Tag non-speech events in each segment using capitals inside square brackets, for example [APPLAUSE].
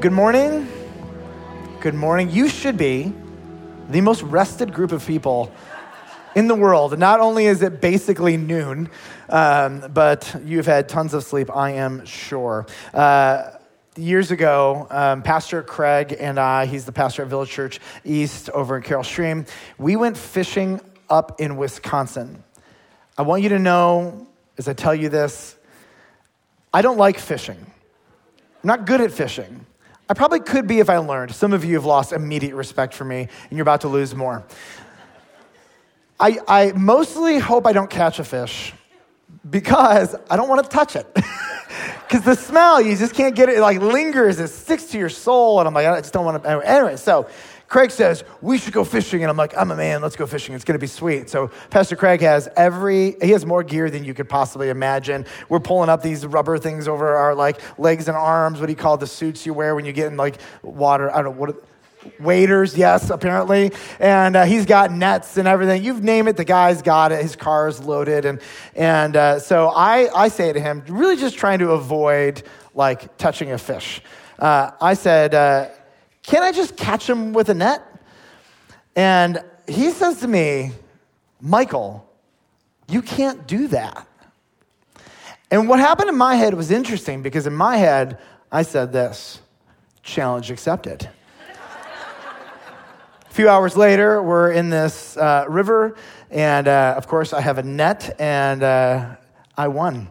good morning. Good morning. You should be the most rested group of people in the world. Not only is it basically noon, um, but you've had tons of sleep, I am sure. Uh, years ago, um, Pastor Craig and I, he's the pastor at Village Church East over in Carol Stream, we went fishing up in Wisconsin. I want you to know, as I tell you this, I don't like fishing. I'm not good at fishing. I probably could be if I learned. Some of you have lost immediate respect for me, and you're about to lose more. I, I mostly hope I don't catch a fish because I don't want to touch it. [LAUGHS] Because the smell, you just can't get it, it like lingers, it sticks to your soul. And I'm like, I just don't want to. Anyway, so Craig says, We should go fishing. And I'm like, I'm a man, let's go fishing. It's going to be sweet. So Pastor Craig has every, he has more gear than you could possibly imagine. We're pulling up these rubber things over our like legs and arms, what he called the suits you wear when you get in like water. I don't know, what, waders, yes, apparently. And uh, he's got nets and everything. You've name it, the guy's got it. His car's loaded. And, and uh, so I, I say to him, really just trying to avoid like touching a fish. Uh, I said, uh, can't I just catch him with a net? And he says to me, Michael, you can't do that. And what happened in my head was interesting because in my head, I said this challenge accepted. a few hours later, we're in this uh, river, and uh, of course, I have a net, and uh, I won.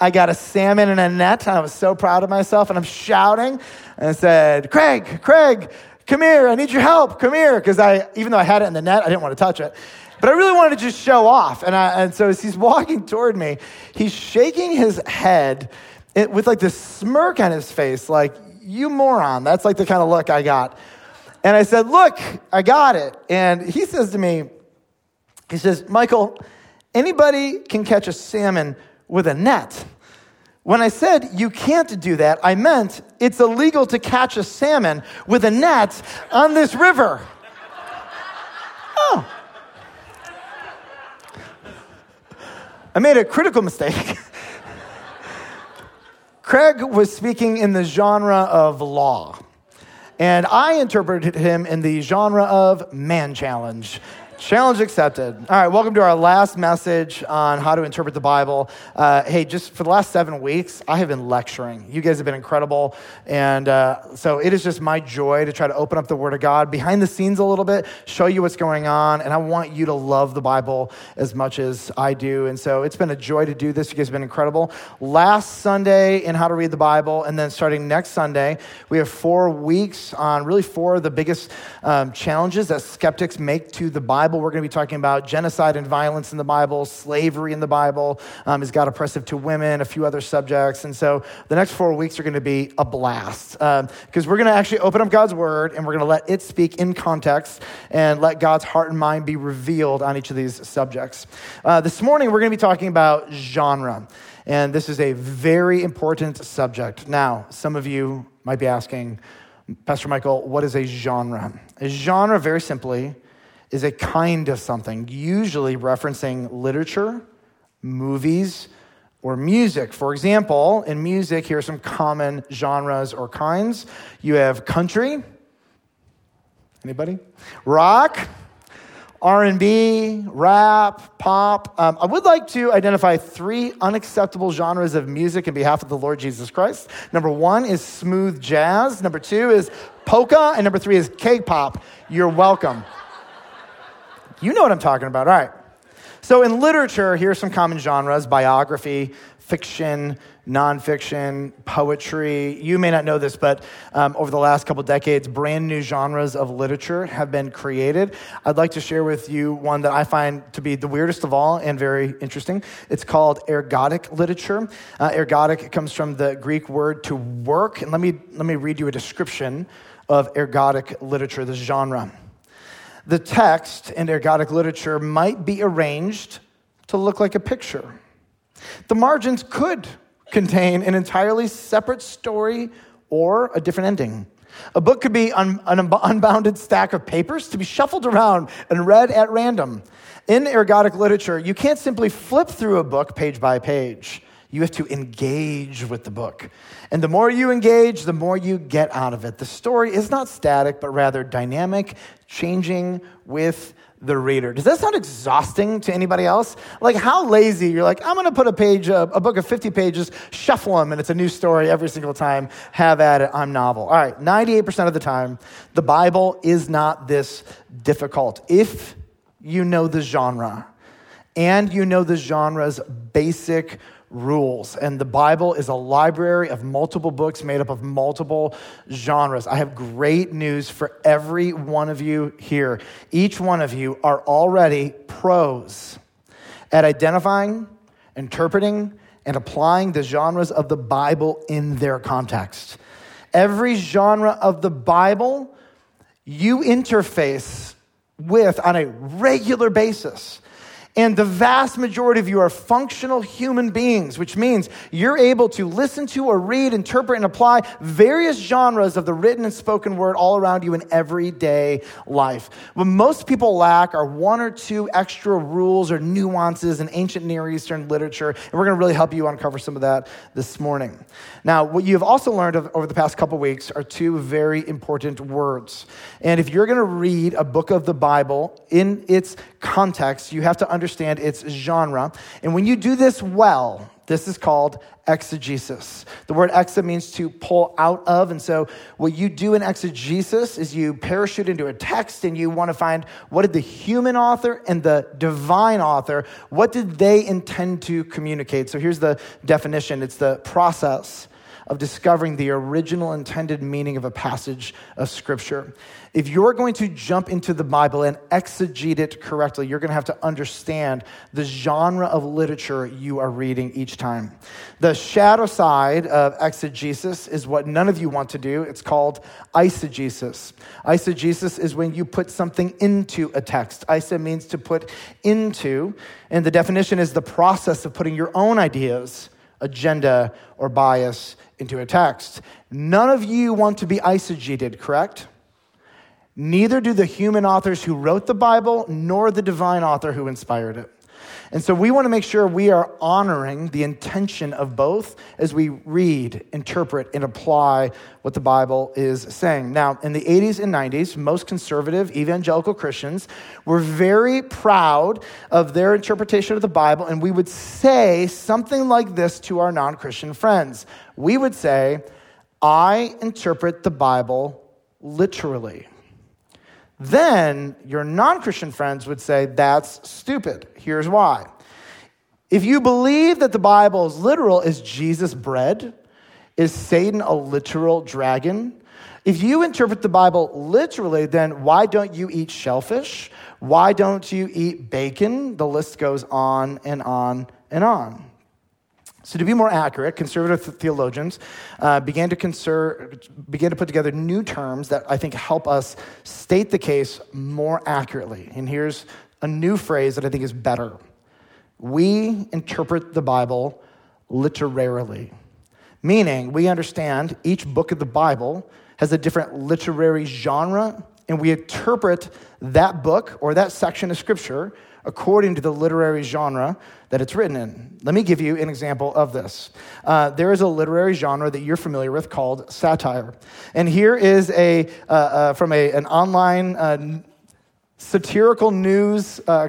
I got a salmon in a net. I was so proud of myself, and I'm shouting and said, Craig, Craig, come here. I need your help. Come here. Because I, even though I had it in the net, I didn't want to touch it. But I really wanted to just show off. And, I, and so as he's walking toward me, he's shaking his head with like this smirk on his face, like, you moron. That's like the kind of look I got. And I said, Look, I got it. And he says to me, He says, Michael, anybody can catch a salmon with a net. When I said you can't do that, I meant it's illegal to catch a salmon with a net on this river. Oh. I made a critical mistake. [LAUGHS] Craig was speaking in the genre of law, and I interpreted him in the genre of man challenge. Challenge accepted. All right, welcome to our last message on how to interpret the Bible. Uh, hey, just for the last seven weeks, I have been lecturing. You guys have been incredible. And uh, so it is just my joy to try to open up the Word of God behind the scenes a little bit, show you what's going on. And I want you to love the Bible as much as I do. And so it's been a joy to do this. You guys have been incredible. Last Sunday in How to Read the Bible, and then starting next Sunday, we have four weeks on really four of the biggest um, challenges that skeptics make to the Bible. Bible, we're going to be talking about genocide and violence in the Bible, slavery in the Bible. Um, is God oppressive to women? A few other subjects. And so the next four weeks are going to be a blast because um, we're going to actually open up God's word and we're going to let it speak in context and let God's heart and mind be revealed on each of these subjects. Uh, this morning, we're going to be talking about genre. And this is a very important subject. Now, some of you might be asking, Pastor Michael, what is a genre? A genre, very simply, is a kind of something, usually referencing literature, movies, or music. For example, in music, here are some common genres or kinds. You have country. Anybody? Rock, R&B, rap, pop. Um, I would like to identify three unacceptable genres of music in behalf of the Lord Jesus Christ. Number one is smooth jazz. Number two is polka. And number three is K-pop. You're welcome. You know what I'm talking about. All right. So, in literature, here's some common genres biography, fiction, nonfiction, poetry. You may not know this, but um, over the last couple decades, brand new genres of literature have been created. I'd like to share with you one that I find to be the weirdest of all and very interesting. It's called ergodic literature. Uh, ergodic comes from the Greek word to work. And let me, let me read you a description of ergodic literature, this genre the text in ergodic literature might be arranged to look like a picture. The margins could contain an entirely separate story or a different ending. A book could be un- an unbounded stack of papers to be shuffled around and read at random. In ergodic literature, you can't simply flip through a book page by page. You have to engage with the book. And the more you engage, the more you get out of it. The story is not static, but rather dynamic, changing with the reader. Does that sound exhausting to anybody else? Like, how lazy you're like, I'm going to put a page, a, a, book of 50 pages, shuffle them, and it's a new story every single time. Have at it. I'm novel. All right, 98% of the time, the Bible is not this difficult. If you know the genre and you know the genre's basic rules. And the Bible is a library of multiple books made up of multiple genres. I have great news for every one of you here. Each one of you are already pros at identifying, interpreting, and applying the genres of the Bible in their context. Every genre of the Bible you interface with on a regular basis. And the vast majority of you are functional human beings, which means you're able to listen to or read, interpret, and apply various genres of the written and spoken word all around you in everyday life. What most people lack are one or two extra rules or nuances in ancient Near Eastern literature. And we're going to really help you uncover some of that this morning. Now, what you've also learned over the past couple weeks are two very important words. And if you're going to read a book of the Bible in its context, you have to understand its genre. And when you do this well, this is called exegesis. The word exa means to pull out of. And so, what you do in exegesis is you parachute into a text and you want to find what did the human author and the divine author, what did they intend to communicate? So, here's the definition it's the process of discovering the original intended meaning of a passage of Scripture. If you're going to jump into the Bible and exegete it correctly, you're going to have to understand the genre of literature you are reading each time. The shadow side of exegesis is what none of you want to do. It's called eisegesis. Eisegesis is when you put something into a text. Eise means to put into, and the definition is the process of putting your own ideas agenda, or bias into a text. None of you want to be eisegeted, correct? Neither do the human authors who wrote the Bible, nor the divine author who inspired it. And so we want to make sure we are honoring the intention of both as we read, interpret, and apply what the Bible is saying. Now, in the 80s and 90s, most conservative evangelical Christians were very proud of their interpretation of the Bible, and we would say something like this to our non Christian friends. We would say, I interpret the Bible literally then your non Christian friends would say, That's stupid. Here's why. If you believe that the Bible is literal, is Jesus bread? Is Satan a literal dragon? If you interpret the Bible literally, then why don't you eat shellfish? Why don't you eat bacon? The list goes on and on and on. So, to be more accurate, conservative theologians uh, began, to conser- began to put together new terms that I think help us state the case more accurately. And here's a new phrase that I think is better We interpret the Bible literarily, meaning we understand each book of the Bible has a different literary genre, and we interpret that book or that section of Scripture according to the literary genre that it's written in. Let me give you an example of this. Uh, there is a literary genre that you're familiar with called satire. And here is a, uh, uh, from a, an online uh, satirical news, uh,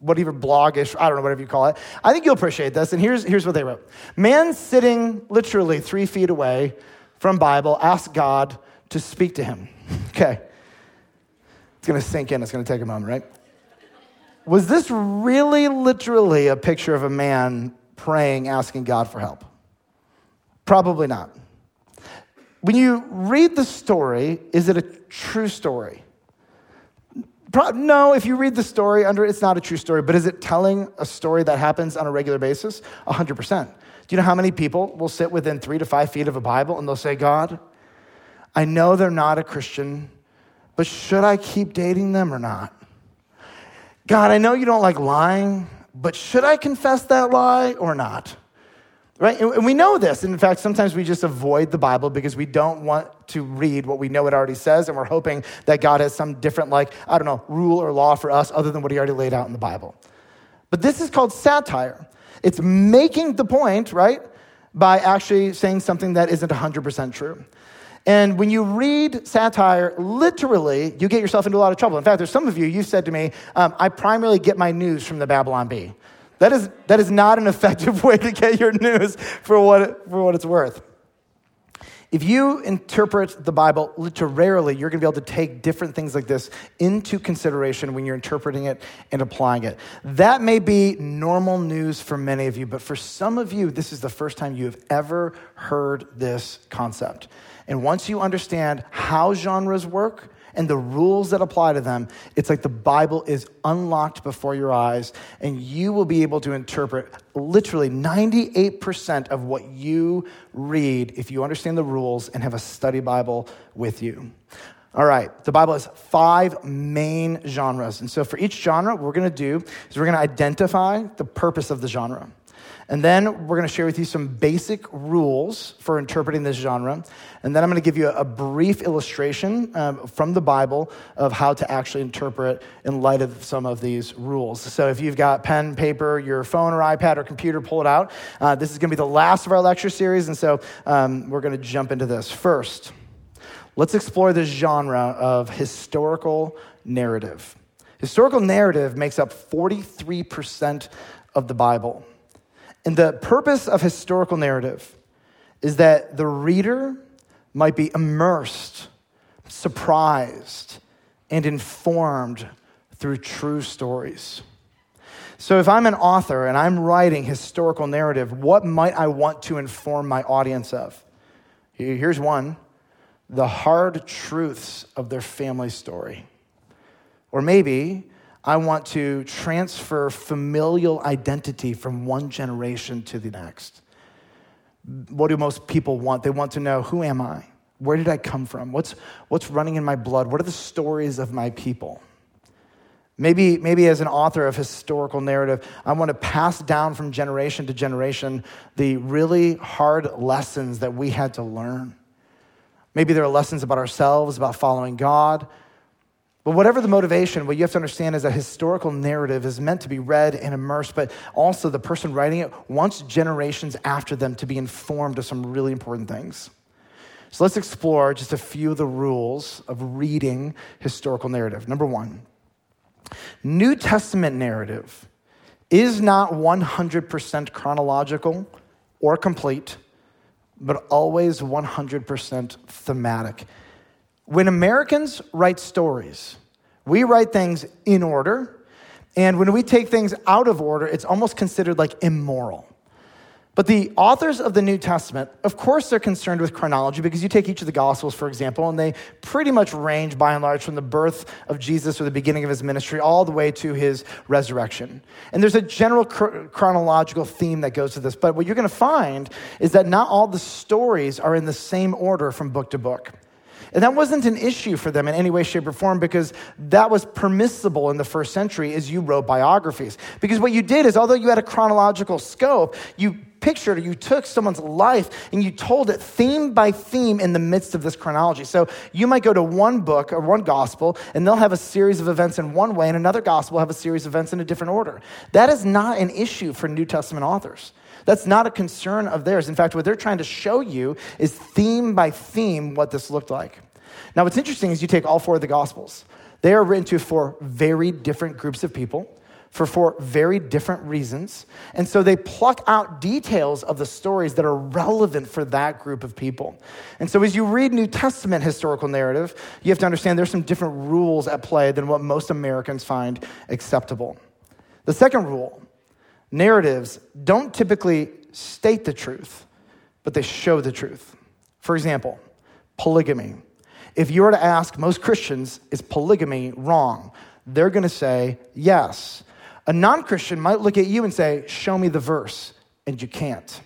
whatever blogish, I don't know, whatever you call it. I think you'll appreciate this. And here's, here's what they wrote Man sitting literally three feet away from Bible asked God to speak to him. [LAUGHS] Okay. It's going to sink in. It's going to take a moment, right? Was this really literally a picture of a man praying, asking God for help? Probably not. When you read the story, is it a true story? Pro- no, if you read the story under it's not a true story, but is it telling a story that happens on a regular basis? 100%. Do you know how many people will sit within three to five feet of a Bible and they'll say, God, I know they're not a Christian, but should I keep dating them or not? God, I know you don't like lying, but should I confess that lie or not? Right? And we know this. In fact, sometimes we just avoid the Bible because we don't want to read what we know it already says, and we're hoping that God has some different, like, I don't know, rule or law for us other than what he already laid out in the Bible. But this is called satire. It's making the point, right, by actually saying something that isn't 100% true. And when you read satire literally, you get yourself into a lot of trouble. In fact, there's some of you, you said to me, um, I primarily get my news from the Babylon Bee. That is, that is not an effective [LAUGHS] way to get your news for what, for what it's worth. If you interpret the Bible literally, you're going to be able to take different things like this into consideration when you're interpreting it and applying it. That may be normal news for many of you, but for some of you, this is the first time you have ever heard this concept. And once you understand how genres work, and the rules that apply to them, it's like the Bible is unlocked before your eyes, and you will be able to interpret literally 98% of what you read if you understand the rules and have a study Bible with you. All right, the Bible has five main genres. And so for each genre, what we're going to do is we're going to identify the purpose of the genre. And then we're going to share with you some basic rules for interpreting this genre. And then I'm going to give you a brief illustration um, from the Bible of how to actually interpret in light of some of these rules. So if you've got pen, paper, your phone or iPad or computer, pull it out. Uh, this is going to be the last of our lecture series. And so um, we're going to jump into this. First, let's explore the genre of historical narrative. Historical narrative makes up 43% of the Bible. And the purpose of historical narrative is that the reader might be immersed, surprised, and informed through true stories. So, if I'm an author and I'm writing historical narrative, what might I want to inform my audience of? Here's one the hard truths of their family story. Or maybe I want to transfer familial identity from one generation to the next. What do most people want? They want to know who am I? Where did I come from? What's, what's running in my blood? What are the stories of my people? Maybe, maybe as an author of historical narrative, I want to pass down from generation to generation the really hard lessons that we had to learn. Maybe there are lessons about ourselves, about following God, but whatever the motivation, what you have to understand is that historical narrative is meant to be read and immersed, but also the person writing it wants generations after them to be informed of some really important things. So let's explore just a few of the rules of reading historical narrative. Number one, New Testament narrative is not 100% chronological or complete, but always 100% thematic. When Americans write stories, we write things in order. And when we take things out of order, it's almost considered like immoral. But the authors of the New Testament, of course, they're concerned with chronology because you take each of the Gospels, for example, and they pretty much range by and large from the birth of Jesus or the beginning of his ministry all the way to his resurrection. And there's a general chronological theme that goes to this. But what you're going to find is that not all the stories are in the same order from book to book. And that wasn't an issue for them in any way, shape, or form because that was permissible in the first century as you wrote biographies. Because what you did is, although you had a chronological scope, you pictured or you took someone's life and you told it theme by theme in the midst of this chronology. So you might go to one book or one gospel and they'll have a series of events in one way and another gospel will have a series of events in a different order. That is not an issue for New Testament authors. That's not a concern of theirs. In fact, what they're trying to show you is theme by theme what this looked like. Now, what's interesting is you take all four of the Gospels, they are written to four very different groups of people for four very different reasons. And so they pluck out details of the stories that are relevant for that group of people. And so as you read New Testament historical narrative, you have to understand there's some different rules at play than what most Americans find acceptable. The second rule narratives don't typically state the truth, but they show the truth. For example, polygamy. If you were to ask most Christians, is polygamy wrong? They're going to say yes. A non Christian might look at you and say, Show me the verse, and you can't.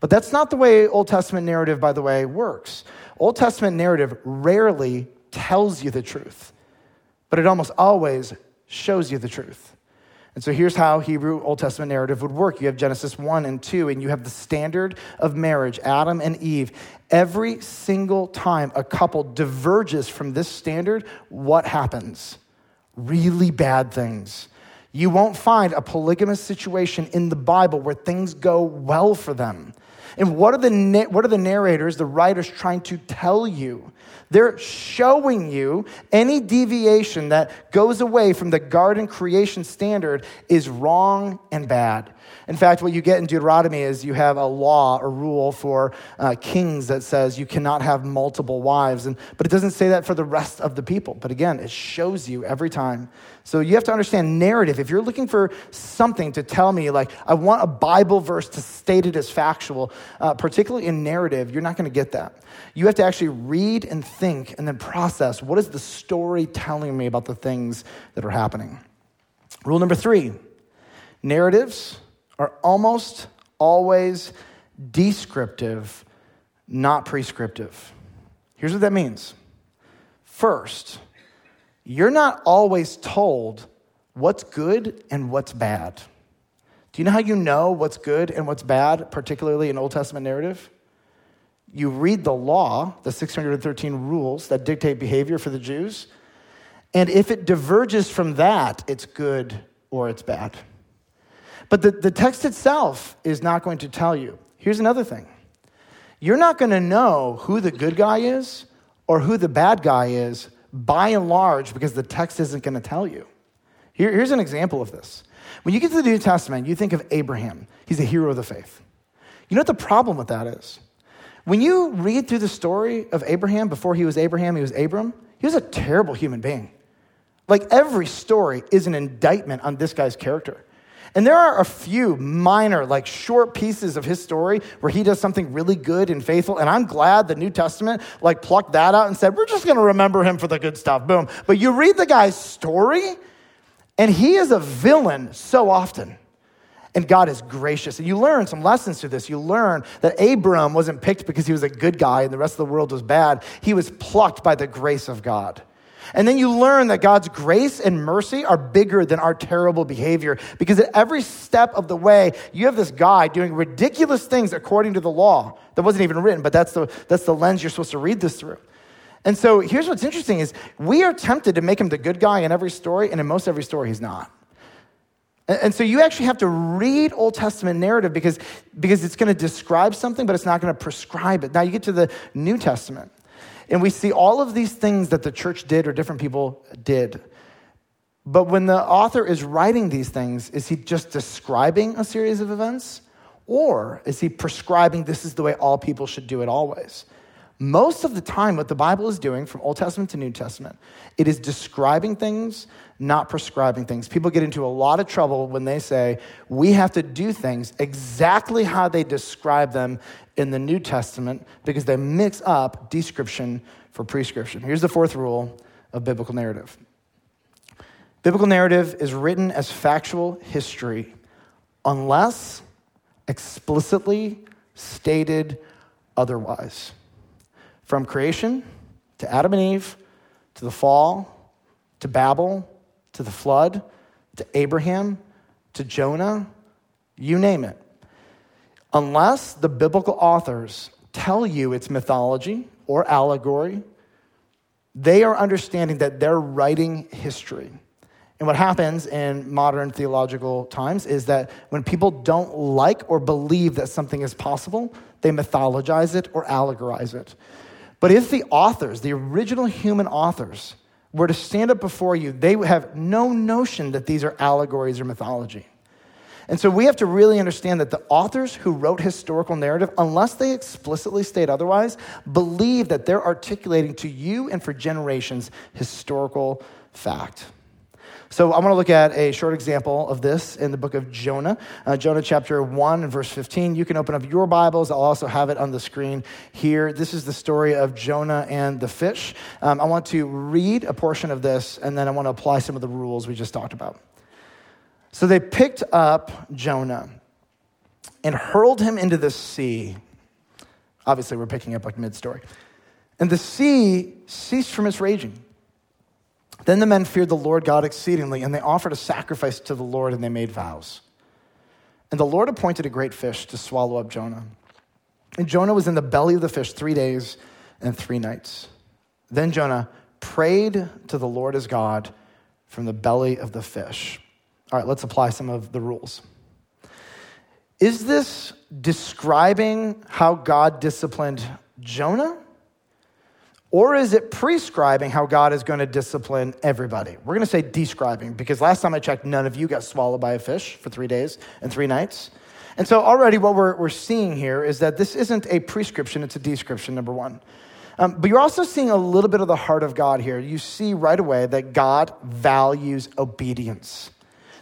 But that's not the way Old Testament narrative, by the way, works. Old Testament narrative rarely tells you the truth, but it almost always shows you the truth. And so here's how Hebrew Old Testament narrative would work. You have Genesis 1 and 2, and you have the standard of marriage, Adam and Eve. Every single time a couple diverges from this standard, what happens? Really bad things. You won't find a polygamous situation in the Bible where things go well for them. And what are the, what are the narrators, the writers trying to tell you? They're showing you any deviation that goes away from the garden creation standard is wrong and bad. In fact, what you get in Deuteronomy is you have a law, a rule for uh, kings that says you cannot have multiple wives. And, but it doesn't say that for the rest of the people. But again, it shows you every time. So you have to understand narrative. If you're looking for something to tell me, like, I want a Bible verse to state it as factual, uh, particularly in narrative, you're not going to get that. You have to actually read and think and then process what is the story telling me about the things that are happening. Rule number three narratives are almost always descriptive, not prescriptive. Here's what that means. First, you're not always told what's good and what's bad. Do you know how you know what's good and what's bad, particularly in Old Testament narrative? You read the law, the 613 rules that dictate behavior for the Jews, and if it diverges from that, it's good or it's bad. But the, the text itself is not going to tell you. Here's another thing you're not going to know who the good guy is or who the bad guy is by and large because the text isn't going to tell you. Here, here's an example of this. When you get to the New Testament, you think of Abraham, he's a hero of the faith. You know what the problem with that is? When you read through the story of Abraham before he was Abraham, he was Abram, he was a terrible human being. Like every story is an indictment on this guy's character. And there are a few minor, like short pieces of his story where he does something really good and faithful. And I'm glad the New Testament like plucked that out and said, we're just going to remember him for the good stuff. Boom. But you read the guy's story, and he is a villain so often. And God is gracious. And you learn some lessons through this. You learn that Abram wasn't picked because he was a good guy and the rest of the world was bad. He was plucked by the grace of God. And then you learn that God's grace and mercy are bigger than our terrible behavior because at every step of the way, you have this guy doing ridiculous things according to the law that wasn't even written, but that's the, that's the lens you're supposed to read this through. And so here's what's interesting is we are tempted to make him the good guy in every story, and in most every story, he's not. And so you actually have to read Old Testament narrative because, because it's going to describe something, but it's not going to prescribe it. Now you get to the New Testament. And we see all of these things that the church did or different people did. But when the author is writing these things, is he just describing a series of events? Or is he prescribing this is the way all people should do it always? Most of the time, what the Bible is doing from Old Testament to New Testament, it is describing things, not prescribing things. People get into a lot of trouble when they say, we have to do things exactly how they describe them in the New Testament because they mix up description for prescription. Here's the fourth rule of biblical narrative biblical narrative is written as factual history unless explicitly stated otherwise. From creation to Adam and Eve to the fall to Babel to the flood to Abraham to Jonah, you name it. Unless the biblical authors tell you it's mythology or allegory, they are understanding that they're writing history. And what happens in modern theological times is that when people don't like or believe that something is possible, they mythologize it or allegorize it. But if the authors, the original human authors, were to stand up before you, they have no notion that these are allegories or mythology. And so we have to really understand that the authors who wrote historical narrative, unless they explicitly state otherwise, believe that they're articulating to you and for generations historical fact. So I want to look at a short example of this in the book of Jonah, uh, Jonah chapter 1 and verse 15. You can open up your Bibles. I'll also have it on the screen here. This is the story of Jonah and the fish. Um, I want to read a portion of this, and then I want to apply some of the rules we just talked about. So they picked up Jonah and hurled him into the sea. Obviously, we're picking up like mid story. And the sea ceased from its raging. Then the men feared the Lord God exceedingly, and they offered a sacrifice to the Lord, and they made vows. And the Lord appointed a great fish to swallow up Jonah. And Jonah was in the belly of the fish three days and three nights. Then Jonah prayed to the Lord his God from the belly of the fish. All right, let's apply some of the rules. Is this describing how God disciplined Jonah? Or is it prescribing how God is going to discipline everybody? We're going to say describing because last time I checked, none of you got swallowed by a fish for three days and three nights. And so already what we're, we're seeing here is that this isn't a prescription, it's a description, number one. Um, but you're also seeing a little bit of the heart of God here. You see right away that God values obedience.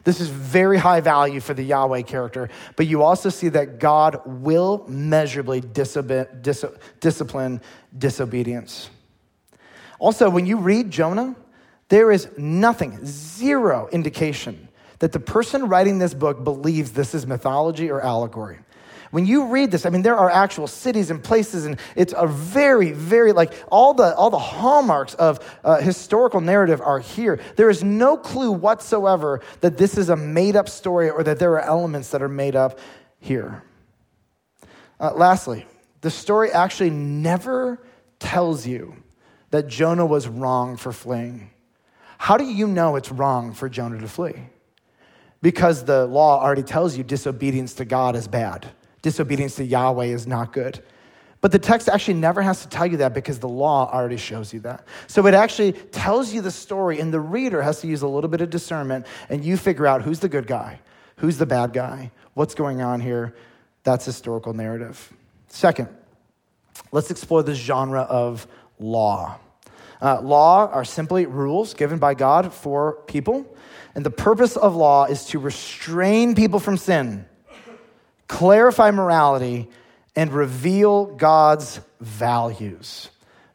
This is very high value for the Yahweh character, but you also see that God will measurably disobe- dis- discipline disobedience. Also, when you read Jonah, there is nothing, zero indication that the person writing this book believes this is mythology or allegory. When you read this, I mean, there are actual cities and places, and it's a very, very, like, all the, all the hallmarks of uh, historical narrative are here. There is no clue whatsoever that this is a made up story or that there are elements that are made up here. Uh, lastly, the story actually never tells you that Jonah was wrong for fleeing. How do you know it's wrong for Jonah to flee? Because the law already tells you disobedience to God is bad, disobedience to Yahweh is not good. But the text actually never has to tell you that because the law already shows you that. So it actually tells you the story, and the reader has to use a little bit of discernment, and you figure out who's the good guy, who's the bad guy, what's going on here. That's historical narrative. Second, let's explore the genre of law. Uh, law are simply rules given by God for people. And the purpose of law is to restrain people from sin, clarify morality, and reveal God's values.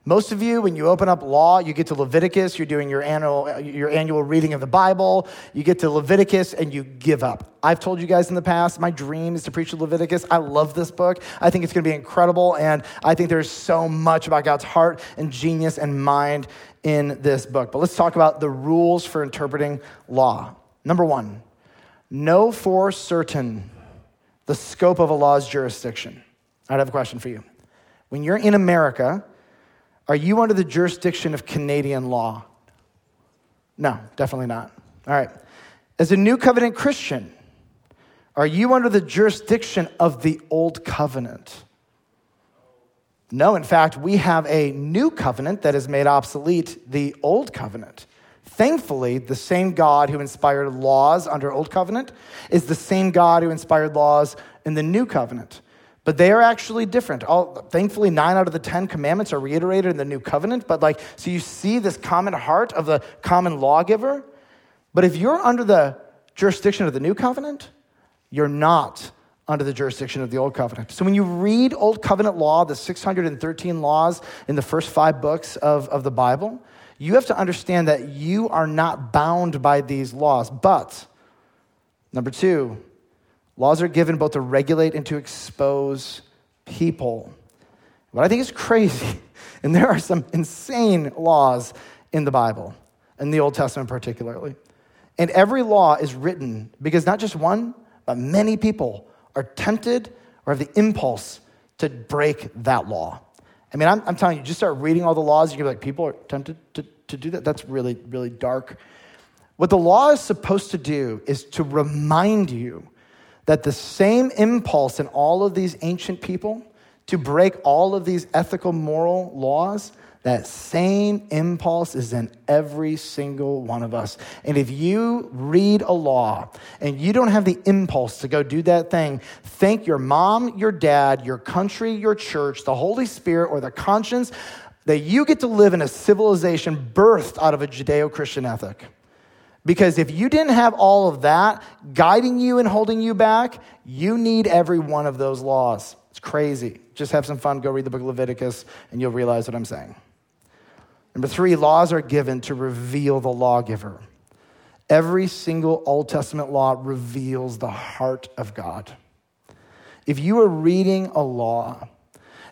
Most of you, when you open up law, you get to Leviticus, you're doing your annual, your annual reading of the Bible, you get to Leviticus and you give up. I've told you guys in the past, my dream is to preach Leviticus. I love this book. I think it's going to be incredible, and I think there's so much about God's heart and genius and mind in this book. But let's talk about the rules for interpreting law. Number one, know for certain the scope of a law's jurisdiction. I'd have a question for you. When you're in America, are you under the jurisdiction of Canadian law? No, definitely not. All right. As a new covenant Christian, are you under the jurisdiction of the old covenant? No, in fact, we have a new covenant that has made obsolete the old covenant. Thankfully, the same God who inspired laws under old covenant is the same God who inspired laws in the new covenant. But they are actually different. All, thankfully, nine out of the 10 commandments are reiterated in the new covenant. But, like, so you see this common heart of the common lawgiver. But if you're under the jurisdiction of the new covenant, you're not under the jurisdiction of the old covenant. So when you read old covenant law, the 613 laws in the first five books of, of the Bible, you have to understand that you are not bound by these laws. But, number two, Laws are given both to regulate and to expose people. What I think is crazy, [LAUGHS] and there are some insane laws in the Bible, in the Old Testament particularly. And every law is written because not just one, but many people are tempted or have the impulse to break that law. I mean, I'm, I'm telling you, just start reading all the laws, you're like, people are tempted to, to do that. That's really, really dark. What the law is supposed to do is to remind you that the same impulse in all of these ancient people to break all of these ethical, moral laws, that same impulse is in every single one of us. And if you read a law and you don't have the impulse to go do that thing, thank your mom, your dad, your country, your church, the Holy Spirit, or the conscience that you get to live in a civilization birthed out of a Judeo Christian ethic. Because if you didn't have all of that guiding you and holding you back, you need every one of those laws. It's crazy. Just have some fun, go read the book of Leviticus, and you'll realize what I'm saying. Number three, laws are given to reveal the lawgiver. Every single Old Testament law reveals the heart of God. If you are reading a law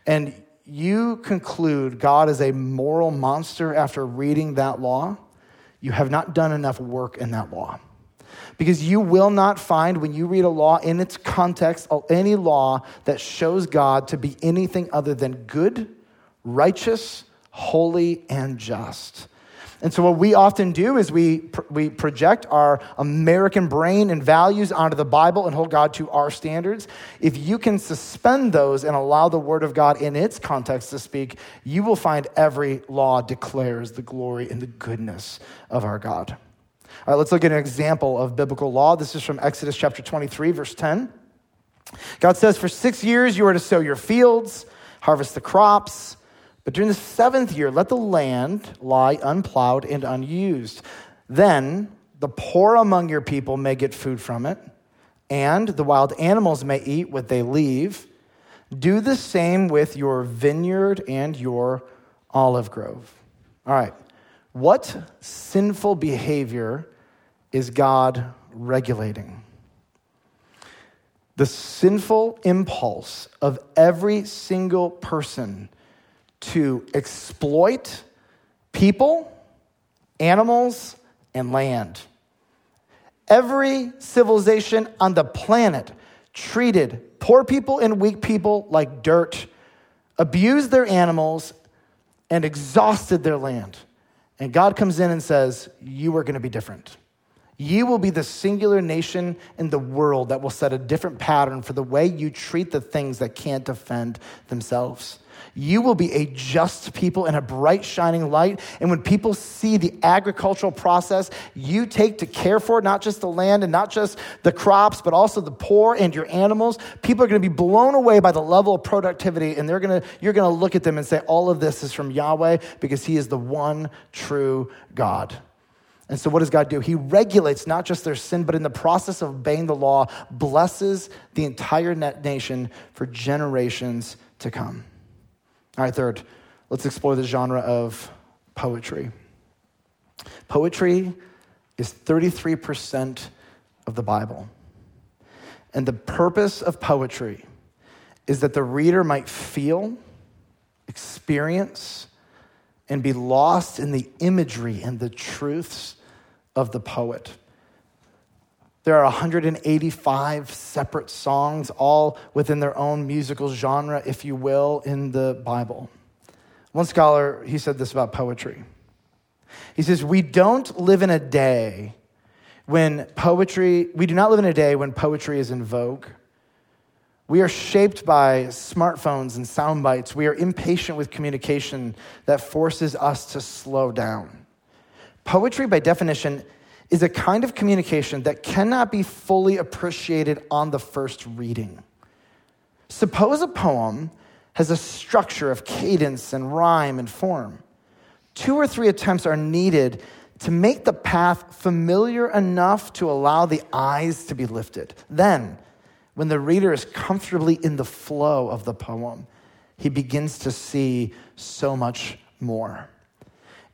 and you conclude God is a moral monster after reading that law, you have not done enough work in that law. Because you will not find, when you read a law in its context, any law that shows God to be anything other than good, righteous, holy, and just. And so, what we often do is we, we project our American brain and values onto the Bible and hold God to our standards. If you can suspend those and allow the Word of God in its context to speak, you will find every law declares the glory and the goodness of our God. All right, let's look at an example of biblical law. This is from Exodus chapter 23, verse 10. God says, For six years you are to sow your fields, harvest the crops but during the seventh year, let the land lie unplowed and unused. Then the poor among your people may get food from it, and the wild animals may eat what they leave. Do the same with your vineyard and your olive grove. All right. What sinful behavior is God regulating? The sinful impulse of every single person to exploit people, animals, and land. Every civilization on the planet treated poor people and weak people like dirt, abused their animals, and exhausted their land. And God comes in and says, You are going to be different. You will be the singular nation in the world that will set a different pattern for the way you treat the things that can't defend themselves. You will be a just people in a bright, shining light. And when people see the agricultural process you take to care for not just the land and not just the crops, but also the poor and your animals, people are going to be blown away by the level of productivity. And they're going to, you're going to look at them and say, All of this is from Yahweh because He is the one true God. And so, what does God do? He regulates not just their sin, but in the process of obeying the law, blesses the entire nation for generations to come. All right, third, let's explore the genre of poetry. Poetry is 33% of the Bible. And the purpose of poetry is that the reader might feel, experience, and be lost in the imagery and the truths of the poet. There are 185 separate songs, all within their own musical genre, if you will, in the Bible. One scholar, he said this about poetry. He says, We don't live in a day when poetry, we do not live in a day when poetry is in vogue. We are shaped by smartphones and sound bites. We are impatient with communication that forces us to slow down. Poetry, by definition, is a kind of communication that cannot be fully appreciated on the first reading. Suppose a poem has a structure of cadence and rhyme and form. Two or three attempts are needed to make the path familiar enough to allow the eyes to be lifted. Then, when the reader is comfortably in the flow of the poem, he begins to see so much more.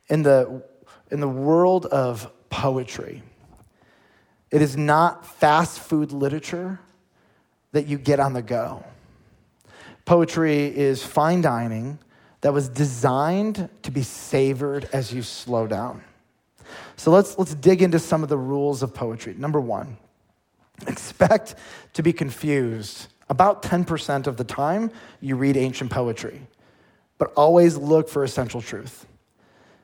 In the, in the world of poetry. It is not fast food literature that you get on the go. Poetry is fine dining that was designed to be savored as you slow down. So let's, let's dig into some of the rules of poetry. Number one, expect to be confused about 10% of the time you read ancient poetry, but always look for essential truth.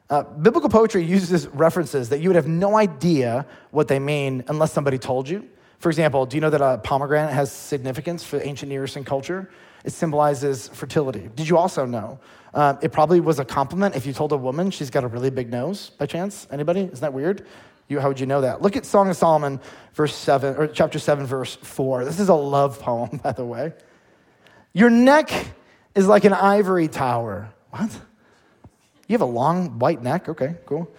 Uh, biblical poetry uses references that you would have no idea what they mean unless somebody told you. For example, do you know that a pomegranate has significance for ancient Near Eastern culture? It symbolizes fertility. Did you also know? Uh, it probably was a compliment if you told a woman she's got a really big nose, by chance. Anybody? Isn't that weird? You, how would you know that? Look at Song of Solomon, verse 7, or chapter 7, verse 4. This is a love poem, [LAUGHS] by the way. Your neck is like an ivory tower. What? You have a long white neck? Okay, cool.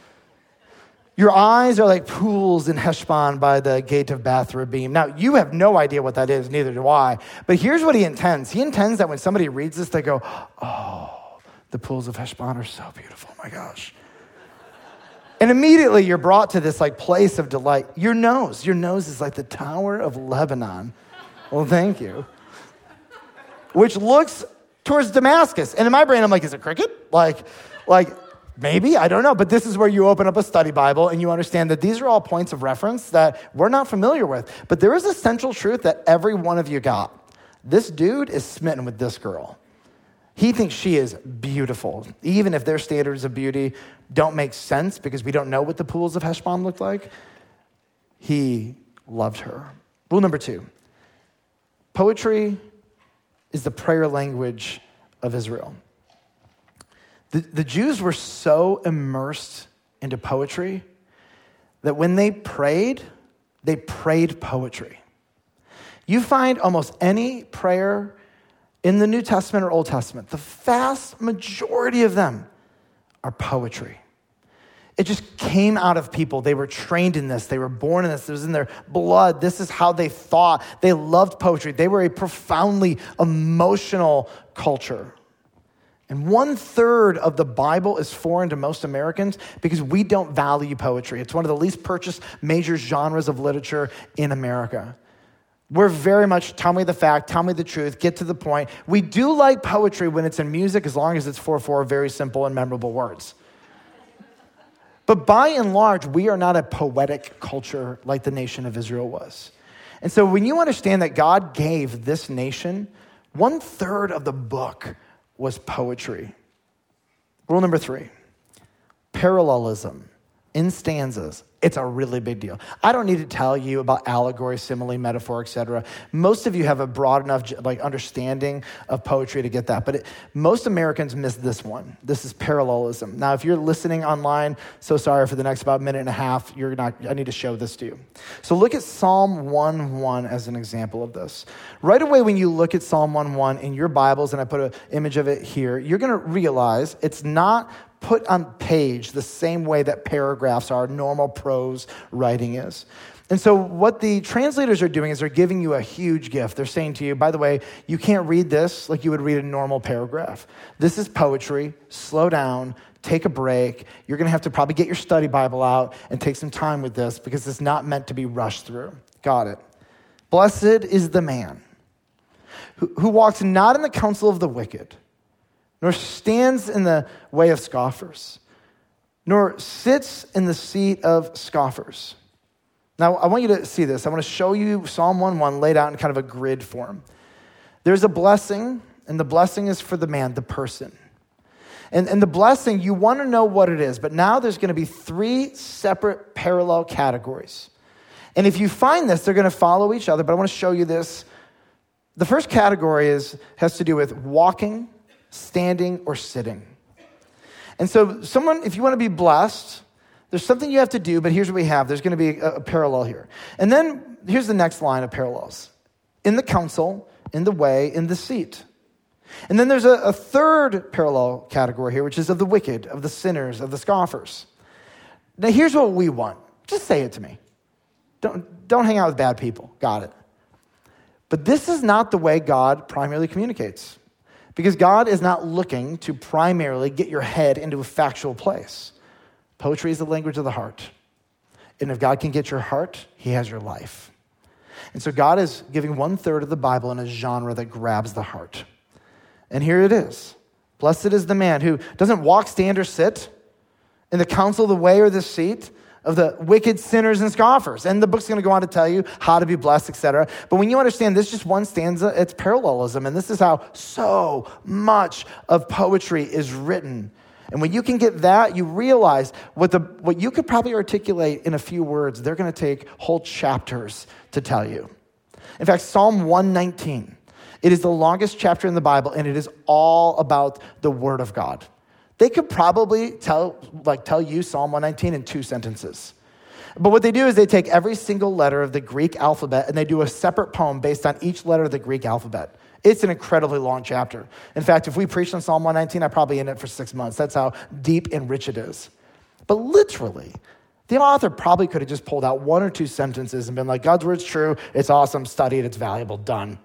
Your eyes are like pools in Heshbon by the gate of Bath Rabbim. Now, you have no idea what that is, neither do I. But here's what he intends. He intends that when somebody reads this, they go, oh, the pools of Heshbon are so beautiful. Oh my gosh. And immediately you're brought to this like place of delight. Your nose, your nose is like the Tower of Lebanon. Well, thank you. Which looks towards Damascus. And in my brain, I'm like, is it cricket? Like, like, maybe, I don't know. But this is where you open up a study Bible and you understand that these are all points of reference that we're not familiar with. But there is a central truth that every one of you got. This dude is smitten with this girl. He thinks she is beautiful, even if their standards of beauty don't make sense because we don't know what the pools of Heshbon looked like. He loved her. Rule number two poetry is the prayer language of Israel. The, the Jews were so immersed into poetry that when they prayed, they prayed poetry. You find almost any prayer in the New Testament or Old Testament, the vast majority of them are poetry. It just came out of people. They were trained in this. They were born in this. It was in their blood. This is how they thought. They loved poetry. They were a profoundly emotional culture. And one third of the Bible is foreign to most Americans because we don't value poetry. It's one of the least purchased major genres of literature in America. We're very much tell me the fact, tell me the truth, get to the point. We do like poetry when it's in music as long as it's for four very simple and memorable words. But by and large, we are not a poetic culture like the nation of Israel was. And so when you understand that God gave this nation one third of the book was poetry. Rule number three parallelism in stanzas it's a really big deal. I don't need to tell you about allegory, simile, metaphor, etc. Most of you have a broad enough like understanding of poetry to get that, but it, most Americans miss this one. This is parallelism. Now, if you're listening online, so sorry for the next about minute and a half. You're not. I need to show this to you. So look at Psalm 1:1 as an example of this. Right away, when you look at Psalm 1:1 in your Bibles, and I put an image of it here, you're going to realize it's not put on page the same way that paragraphs are, normal prose writing is. And so, what the translators are doing is they're giving you a huge gift. They're saying to you, by the way, you can't read this like you would read a normal paragraph. This is poetry. Slow down, take a break. You're going to have to probably get your study Bible out and take some time with this because it's not meant to be rushed through. Got it. Blessed is the man who, who walks not in the counsel of the wicked nor stands in the way of scoffers, nor sits in the seat of scoffers. Now, I want you to see this. I want to show you Psalm 1:1 laid out in kind of a grid form. There's a blessing, and the blessing is for the man, the person. And, and the blessing, you want to know what it is, but now there's going to be three separate parallel categories. And if you find this, they're going to follow each other, but I want to show you this. The first category is, has to do with walking, standing, or sitting. And so, someone, if you want to be blessed, there's something you have to do, but here's what we have. There's going to be a, a parallel here. And then here's the next line of parallels in the counsel, in the way, in the seat. And then there's a, a third parallel category here, which is of the wicked, of the sinners, of the scoffers. Now, here's what we want. Just say it to me. Don't, don't hang out with bad people. Got it. But this is not the way God primarily communicates. Because God is not looking to primarily get your head into a factual place. Poetry is the language of the heart. And if God can get your heart, He has your life. And so God is giving one third of the Bible in a genre that grabs the heart. And here it is Blessed is the man who doesn't walk, stand, or sit in the counsel, the way, or the seat, of the wicked sinners and scoffers. And the book's going to go on to tell you how to be blessed, etc. But when you understand this just one stanza, it's parallelism. And this is how so much of poetry is written. And when you can get that, you realize what, the, what you could probably articulate in a few words, they're going to take whole chapters to tell you. In fact, Psalm 119, it is the longest chapter in the Bible, and it is all about the Word of God. They could probably tell, like, tell you Psalm 119 in two sentences. But what they do is they take every single letter of the Greek alphabet and they do a separate poem based on each letter of the Greek alphabet. It's an incredibly long chapter. In fact, if we preached on Psalm 119, I'd probably end it for six months. That's how deep and rich it is. But literally, the author probably could have just pulled out one or two sentences and been like, God's word's true, it's awesome, study it, it's valuable, done.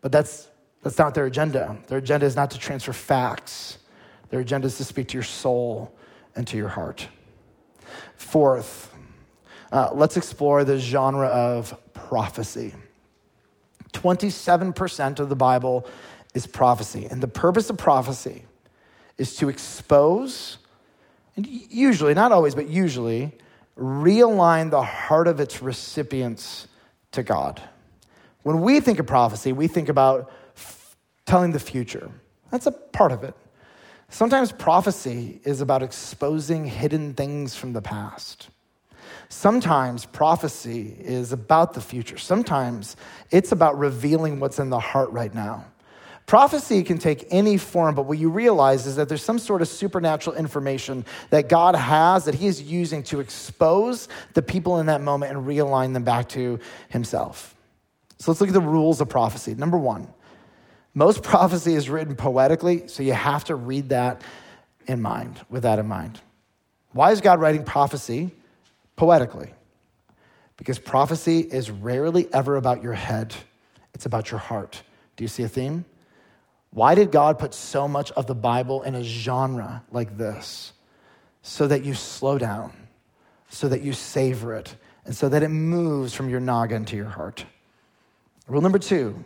But that's, that's not their agenda. Their agenda is not to transfer facts, their agenda is to speak to your soul and to your heart. Fourth, uh, let's explore the genre of prophecy. 27% of the Bible is prophecy. And the purpose of prophecy is to expose, and usually, not always, but usually, realign the heart of its recipients to God. When we think of prophecy, we think about f- telling the future That's a part of it. Sometimes prophecy is about exposing hidden things from the past. Sometimes prophecy is about the future. Sometimes it's about revealing what's in the heart right now. Prophecy can take any form, but what you realize is that there's some sort of supernatural information that God has that He is using to expose the people in that moment and realign them back to Himself. So let's look at the rules of prophecy. Number one, most [LAUGHS] prophecy is written poetically, so you have to read that in mind, with that in mind. Why is God writing prophecy poetically? Because prophecy is rarely ever about your head, it's about your heart. Do you see a theme? Why did God put so much of the Bible in a genre like this? So that you slow down, so that you savor it, and so that it moves from your noggin to your heart. Rule number two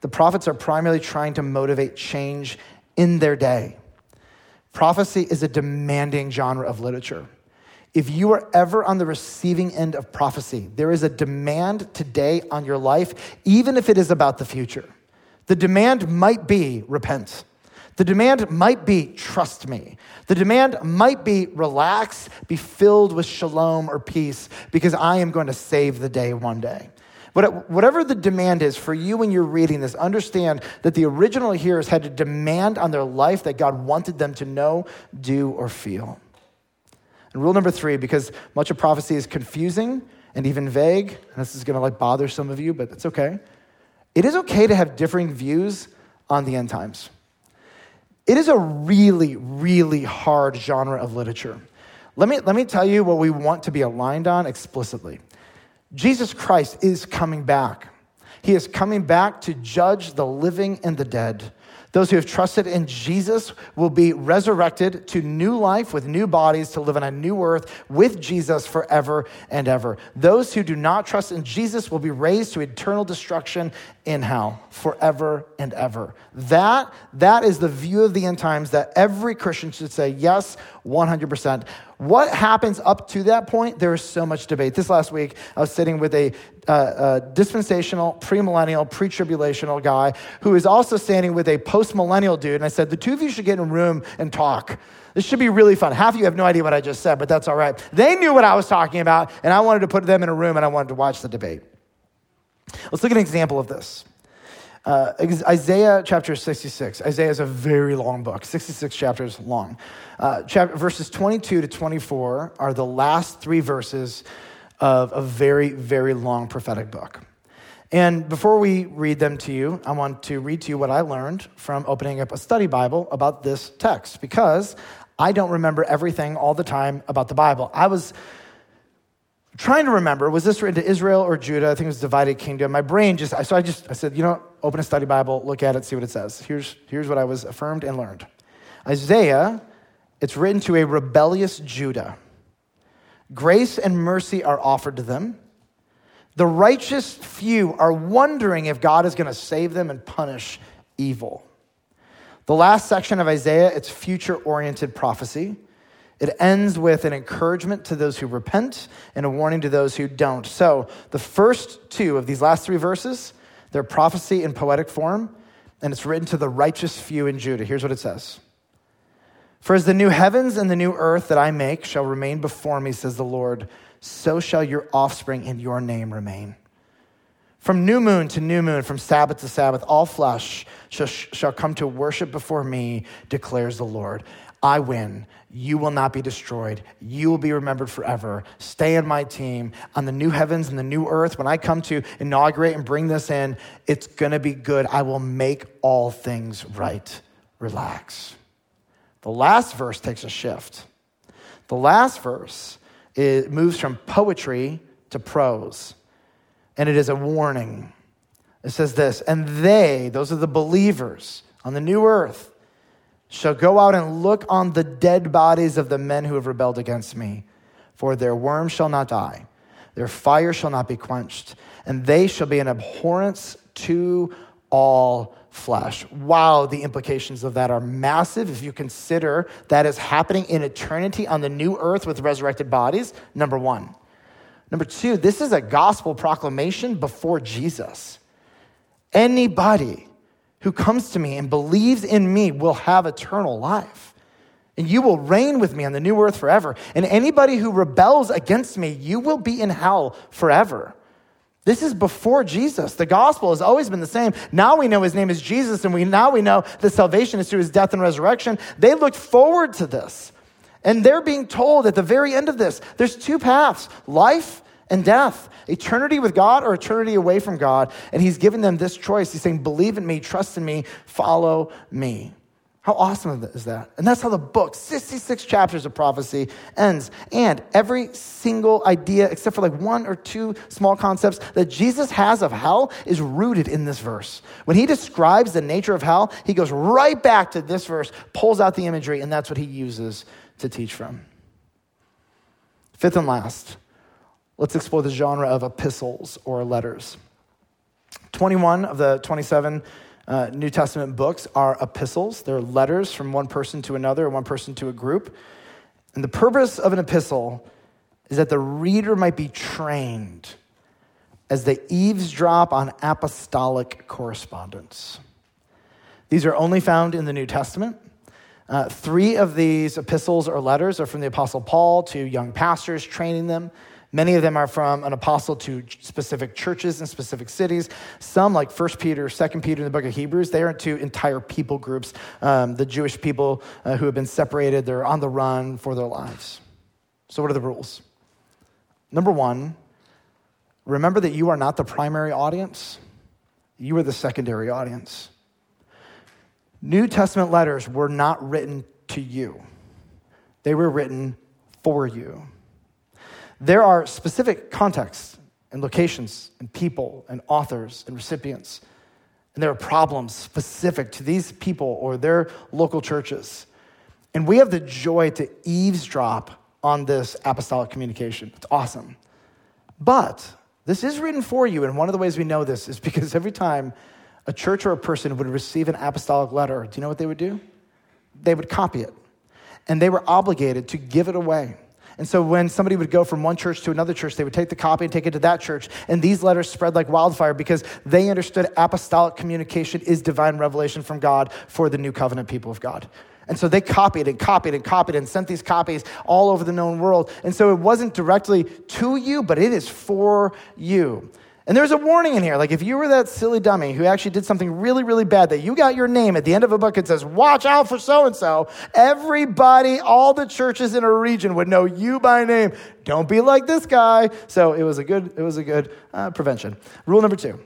the prophets are primarily trying to motivate change in their day. Prophecy is a demanding genre of literature. If you are ever on the receiving end of prophecy, there is a demand today on your life, even if it is about the future. The demand might be repent. The demand might be trust me. The demand might be relax, be filled with shalom or peace because I am going to save the day one day. Whatever the demand is for you when you're reading this, understand that the original hearers had a demand on their life that God wanted them to know, do, or feel. And rule number three, because much of prophecy is confusing and even vague, and this is going to like bother some of you, but it's okay. It is okay to have differing views on the end times. It is a really, really hard genre of literature. Let me, let me tell you what we want to be aligned on explicitly. Jesus Christ is coming back. He is coming back to judge the living and the dead. Those who have trusted in Jesus will be resurrected to new life with new bodies to live on a new earth with Jesus forever and ever. Those who do not trust in Jesus will be raised to eternal destruction in hell forever and ever. That, that is the view of the end times that every Christian should say, yes, 100%. What happens up to that point? There is so much debate. This last week, I was sitting with a, uh, a dispensational, premillennial, pre tribulational guy who is also standing with a post millennial dude. And I said, The two of you should get in a room and talk. This should be really fun. Half of you have no idea what I just said, but that's all right. They knew what I was talking about, and I wanted to put them in a room and I wanted to watch the debate. Let's look at an example of this. Uh, Isaiah chapter 66. Isaiah is a very long book, 66 chapters long. Uh, chapter, verses 22 to 24 are the last three verses of a very, very long prophetic book. And before we read them to you, I want to read to you what I learned from opening up a study Bible about this text because I don't remember everything all the time about the Bible. I was trying to remember was this written to Israel or Judah? I think it was divided kingdom. My brain just, so I just, I said, you know, open a study Bible, look at it, see what it says. Here's, here's what I was affirmed and learned Isaiah, it's written to a rebellious Judah. Grace and mercy are offered to them. The righteous few are wondering if God is going to save them and punish evil. The last section of Isaiah, it's future oriented prophecy. It ends with an encouragement to those who repent and a warning to those who don't. So, the first two of these last three verses, they're prophecy in poetic form, and it's written to the righteous few in Judah. Here's what it says For as the new heavens and the new earth that I make shall remain before me, says the Lord, so shall your offspring in your name remain. From new moon to new moon, from Sabbath to Sabbath, all flesh shall, shall come to worship before me, declares the Lord. I win. You will not be destroyed. You will be remembered forever. Stay on my team. On the new heavens and the new earth, when I come to inaugurate and bring this in, it's going to be good. I will make all things right. Relax. The last verse takes a shift. The last verse it moves from poetry to prose, and it is a warning. It says this, and they, those are the believers on the new earth, shall go out and look on the dead bodies of the men who have rebelled against me. For their worm shall not die, their fire shall not be quenched, and they shall be an abhorrence to all flesh. Wow, the implications of that are massive if you consider that is happening in eternity on the new earth with resurrected bodies, number one. Number two, this is a gospel proclamation before Jesus. Anybody who comes to me and believes in me will have eternal life. And you will reign with me on the new earth forever. And anybody who rebels against me, you will be in hell forever. This is before Jesus. The gospel has always been the same. Now we know his name is Jesus, and we now we know that salvation is through his death and resurrection. They looked forward to this. And they're being told at the very end of this, there's two paths life and death, eternity with God or eternity away from God. And he's giving them this choice. He's saying, believe in me, trust in me, follow me. How awesome is that? And that's how the book, 66 chapters of prophecy, ends. And every single idea, except for like one or two small concepts that Jesus has of hell, is rooted in this verse. When he describes the nature of hell, he goes right back to this verse, pulls out the imagery, and that's what he uses to teach from. Fifth and last, let's explore the genre of epistles or letters. 21 of the 27 uh, New Testament books are epistles. They're letters from one person to another, or one person to a group. And the purpose of an epistle is that the reader might be trained as they eavesdrop on apostolic correspondence. These are only found in the New Testament. Uh, three of these epistles or letters are from the Apostle Paul to young pastors, training them. Many of them are from an apostle to specific churches in specific cities. Some, like 1 Peter, 2 Peter, in the book of Hebrews, they are to entire people groups, um, the Jewish people uh, who have been separated, they're on the run for their lives. So, what are the rules? Number one, remember that you are not the primary audience, you are the secondary audience. New Testament letters were not written to you, they were written for you. There are specific contexts and locations and people and authors and recipients. And there are problems specific to these people or their local churches. And we have the joy to eavesdrop on this apostolic communication. It's awesome. But this is written for you. And one of the ways we know this is because every time a church or a person would receive an apostolic letter, do you know what they would do? They would copy it. And they were obligated to give it away. And so when somebody would go from one church to another church, they would take the copy and take it to that church. And these letters spread like wildfire because they understood apostolic communication is divine revelation from God for the new covenant people of God. And so they copied and copied and copied and sent these copies all over the known world. And so it wasn't directly to you, but it is for you. And there's a warning in here. Like if you were that silly dummy who actually did something really, really bad, that you got your name at the end of a book, it says, watch out for so and so. Everybody, all the churches in a region would know you by name. Don't be like this guy. So it was a good, it was a good uh, prevention. Rule number two.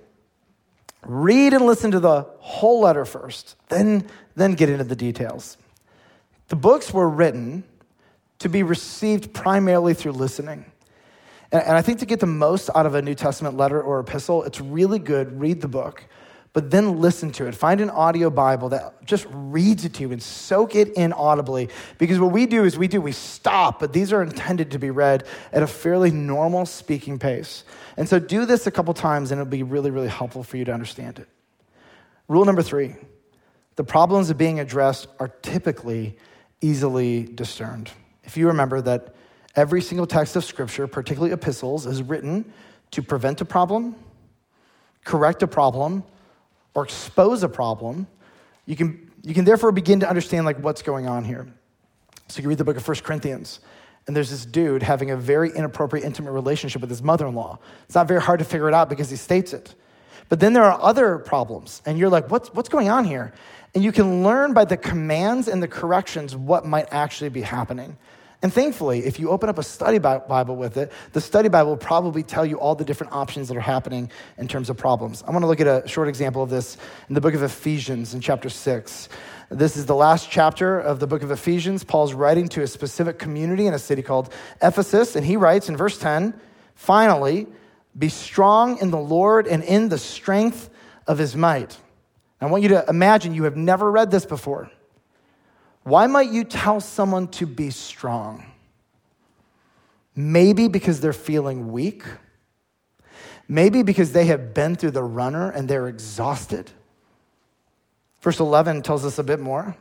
Read and listen to the whole letter first, then, then get into the details. The books were written to be received primarily through listening. And I think to get the most out of a New Testament letter or epistle, it's really good. Read the book, but then listen to it. Find an audio Bible that just reads it to you and soak it in audibly. Because what we do is we do, we stop, but these are intended to be read at a fairly normal speaking pace. And so do this a couple times and it'll be really, really helpful for you to understand it. Rule number three the problems of being addressed are typically easily discerned. If you remember that Every single text of Scripture, particularly epistles, is written to prevent a problem, correct a problem, or expose a problem. You can, you can therefore begin to understand like what's going on here. So you read the book of First Corinthians, and there's this dude having a very inappropriate, intimate relationship with his mother-in-law. It's not very hard to figure it out because he states it. But then there are other problems, and you're like, what's, what's going on here? And you can learn by the commands and the corrections what might actually be happening. And thankfully, if you open up a study Bible with it, the study Bible will probably tell you all the different options that are happening in terms of problems. I want to look at a short example of this in the book of Ephesians in chapter 6. This is the last chapter of the book of Ephesians. Paul's writing to a specific community in a city called Ephesus, and he writes in verse 10 finally, be strong in the Lord and in the strength of his might. I want you to imagine you have never read this before. Why might you tell someone to be strong? Maybe because they're feeling weak. Maybe because they have been through the runner and they're exhausted. Verse 11 tells us a bit more.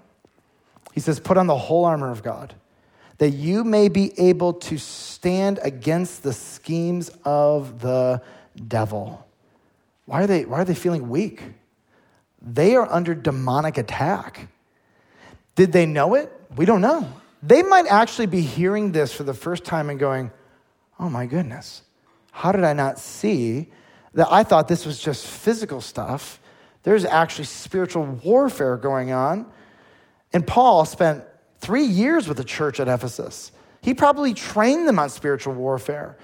He says, Put on the whole armor of God, that you may be able to stand against the schemes of the devil. Why are they, why are they feeling weak? they are under demonic attack. Did they know it? We don't know. They might actually be hearing this for the first time and going, oh my goodness, how did I not see that I thought this was just physical stuff? There's actually spiritual warfare going on. And Paul spent three years with the church at Ephesus. He probably trained them on spiritual warfare.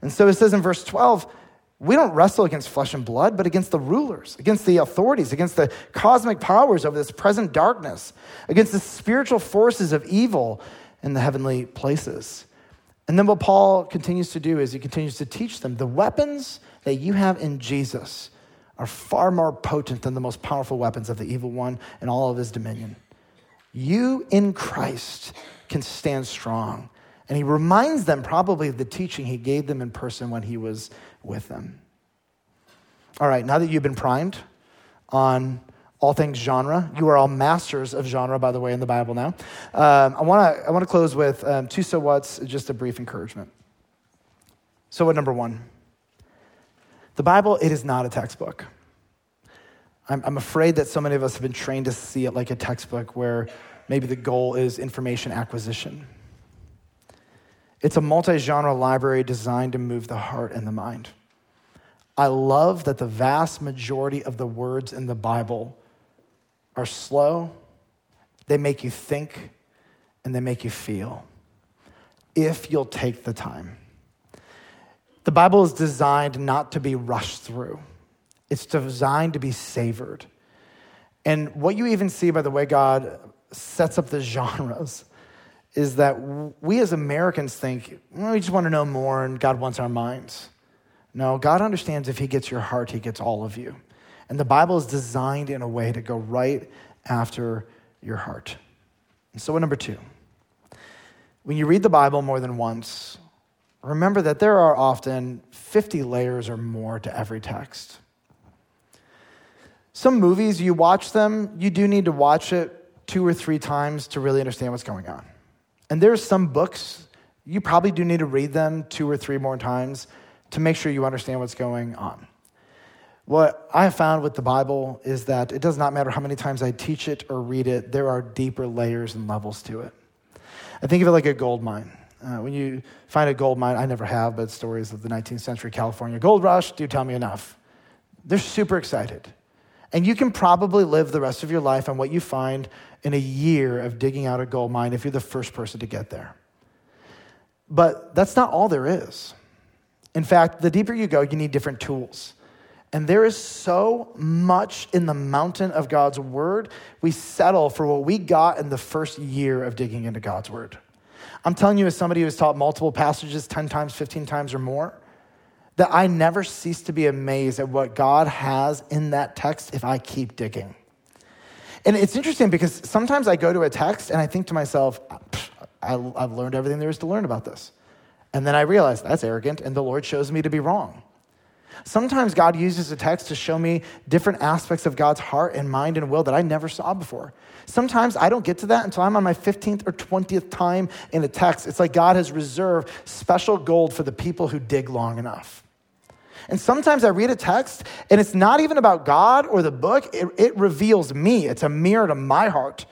And so it says in verse 12, we don't wrestle against flesh and blood, but against the rulers, against the authorities, against the cosmic powers of this present darkness, against the spiritual forces of evil in the heavenly places. And then what Paul continues to do is he continues to teach them the weapons that you have in Jesus are far more potent than the most powerful weapons of the evil one and all of his dominion. You in Christ can stand strong. And he reminds them probably of the teaching he gave them in person when he was with them. All right, now that you've been primed on all things genre, you are all masters of genre, by the way, in the Bible now. Um, I want to I wanna close with um, two so what's, just a brief encouragement. So, what number one? The Bible, it is not a textbook. I'm, I'm afraid that so many of us have been trained to see it like a textbook where maybe the goal is information acquisition. It's a multi genre library designed to move the heart and the mind. I love that the vast majority of the words in the Bible are slow, they make you think, and they make you feel if you'll take the time. The Bible is designed not to be rushed through, it's designed to be savored. And what you even see by the way God sets up the [LAUGHS] genres is that we as Americans think, well, we just want to know more and God wants our minds. No, God understands if He gets your heart, He gets all of you. And the Bible is designed in a way to go right after your heart. And so, number two? When you read the Bible more than once, remember that there are often 50 layers or more to every text. Some movies, you watch them, you do need to watch it two or three times to really understand what's going on. And there's some books, you probably do need to read them two or three more times to make sure you understand what's going on. What I have found with the Bible is that it does not matter how many times I teach it or read it, there are deeper layers and levels to it. I think of it like a gold mine. Uh, when you find a gold mine, I never have, but stories of the 19th century California gold rush do tell me enough. They're super excited. And you can probably live the rest of your life on what you find in a year of digging out a gold mine if you're the first person to get there. But that's not all there is. In fact, the deeper you go, you need different tools. And there is so much in the mountain of God's word, we settle for what we got in the first year of digging into God's word. I'm telling you, as somebody who has taught multiple passages 10 times, 15 times, or more, that I never cease to be amazed at what God has in that text if I keep digging. And it's interesting because sometimes I go to a text and I think to myself, I've learned everything there is to learn about this. And then I realize that's arrogant, and the Lord shows me to be wrong. Sometimes God uses a text to show me different aspects of God's heart and mind and will that I never saw before. Sometimes I don't get to that until I'm on my 15th or 20th time in a text. It's like God has reserved special gold for the people who dig long enough. And sometimes I read a text and it's not even about God or the book, it, it, reveals me. It's a mirror to my heart.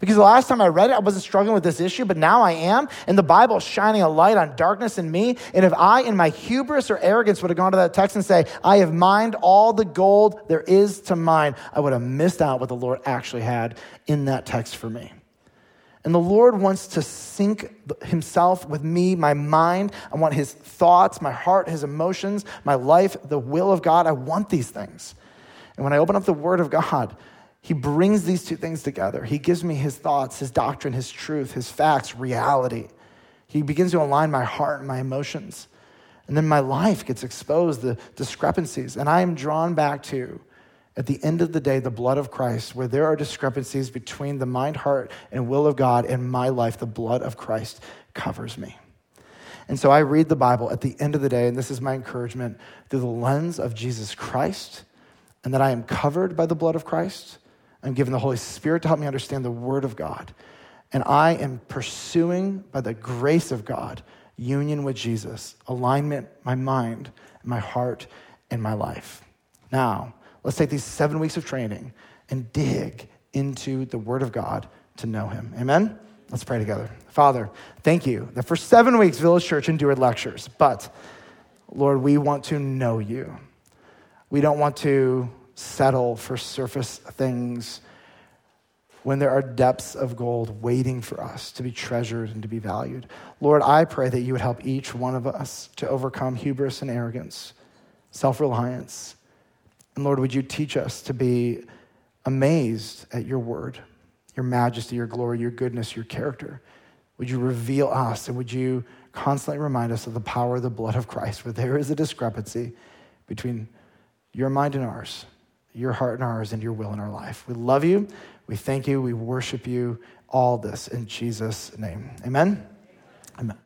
Because the last time I read it, I wasn't struggling with this issue, but now I am. And the Bible is shining a light on darkness in me. And if I, in my hubris or arrogance, would have gone to that text and say, I have mined all the gold there is to mine, I would have missed out what the Lord actually had in that text for me. And the Lord wants to sync himself with me, my mind. I want his thoughts, my heart, his emotions, my life, the will of God. I want these things. And when I open up the word of God, he brings these two things together. He gives me his thoughts, his doctrine, his truth, his facts, reality. He begins to align my heart and my emotions. And then my life gets exposed, the discrepancies. And I am drawn back to at the end of the day, the blood of Christ, where there are discrepancies between the mind, heart, and will of God in my life, the blood of Christ covers me. And so I read the Bible at the end of the day, and this is my encouragement through the lens of Jesus Christ, and that I am covered by the blood of Christ. I'm given the Holy Spirit to help me understand the Word of God. And I am pursuing, by the grace of God, union with Jesus, alignment, my mind, my heart, and my life. Now, Let's take these seven weeks of training and dig into the Word of God to know Him. Amen? Let's pray together. Father, thank you that for seven weeks, Village Church endured lectures, but Lord, we want to know you. We don't want to settle for surface things when there are depths of gold waiting for us to be treasured and to be valued. Lord, I pray that you would help each one of us to overcome hubris and arrogance, self reliance. And Lord, would you teach us to be amazed at your word, your majesty, your glory, your goodness, your character? Would you reveal us and would you constantly remind us of the power of the blood of Christ, where there is a discrepancy between your mind and ours, your heart and ours, and your will in our life. We love you. We thank you. We worship you. All this in Jesus' name. Amen. Amen.